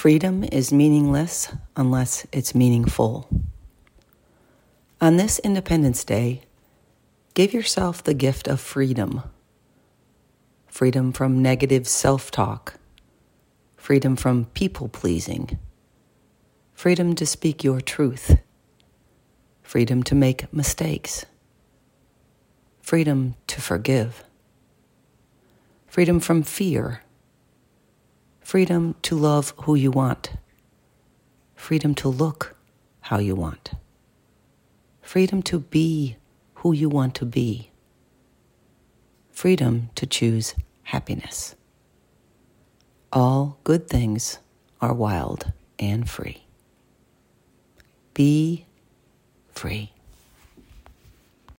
Freedom is meaningless unless it's meaningful. On this Independence Day, give yourself the gift of freedom. Freedom from negative self talk, freedom from people pleasing, freedom to speak your truth, freedom to make mistakes, freedom to forgive, freedom from fear freedom to love who you want, freedom to look how you want, freedom to be who you want to be, freedom to choose happiness. All good things are wild and free. Be free.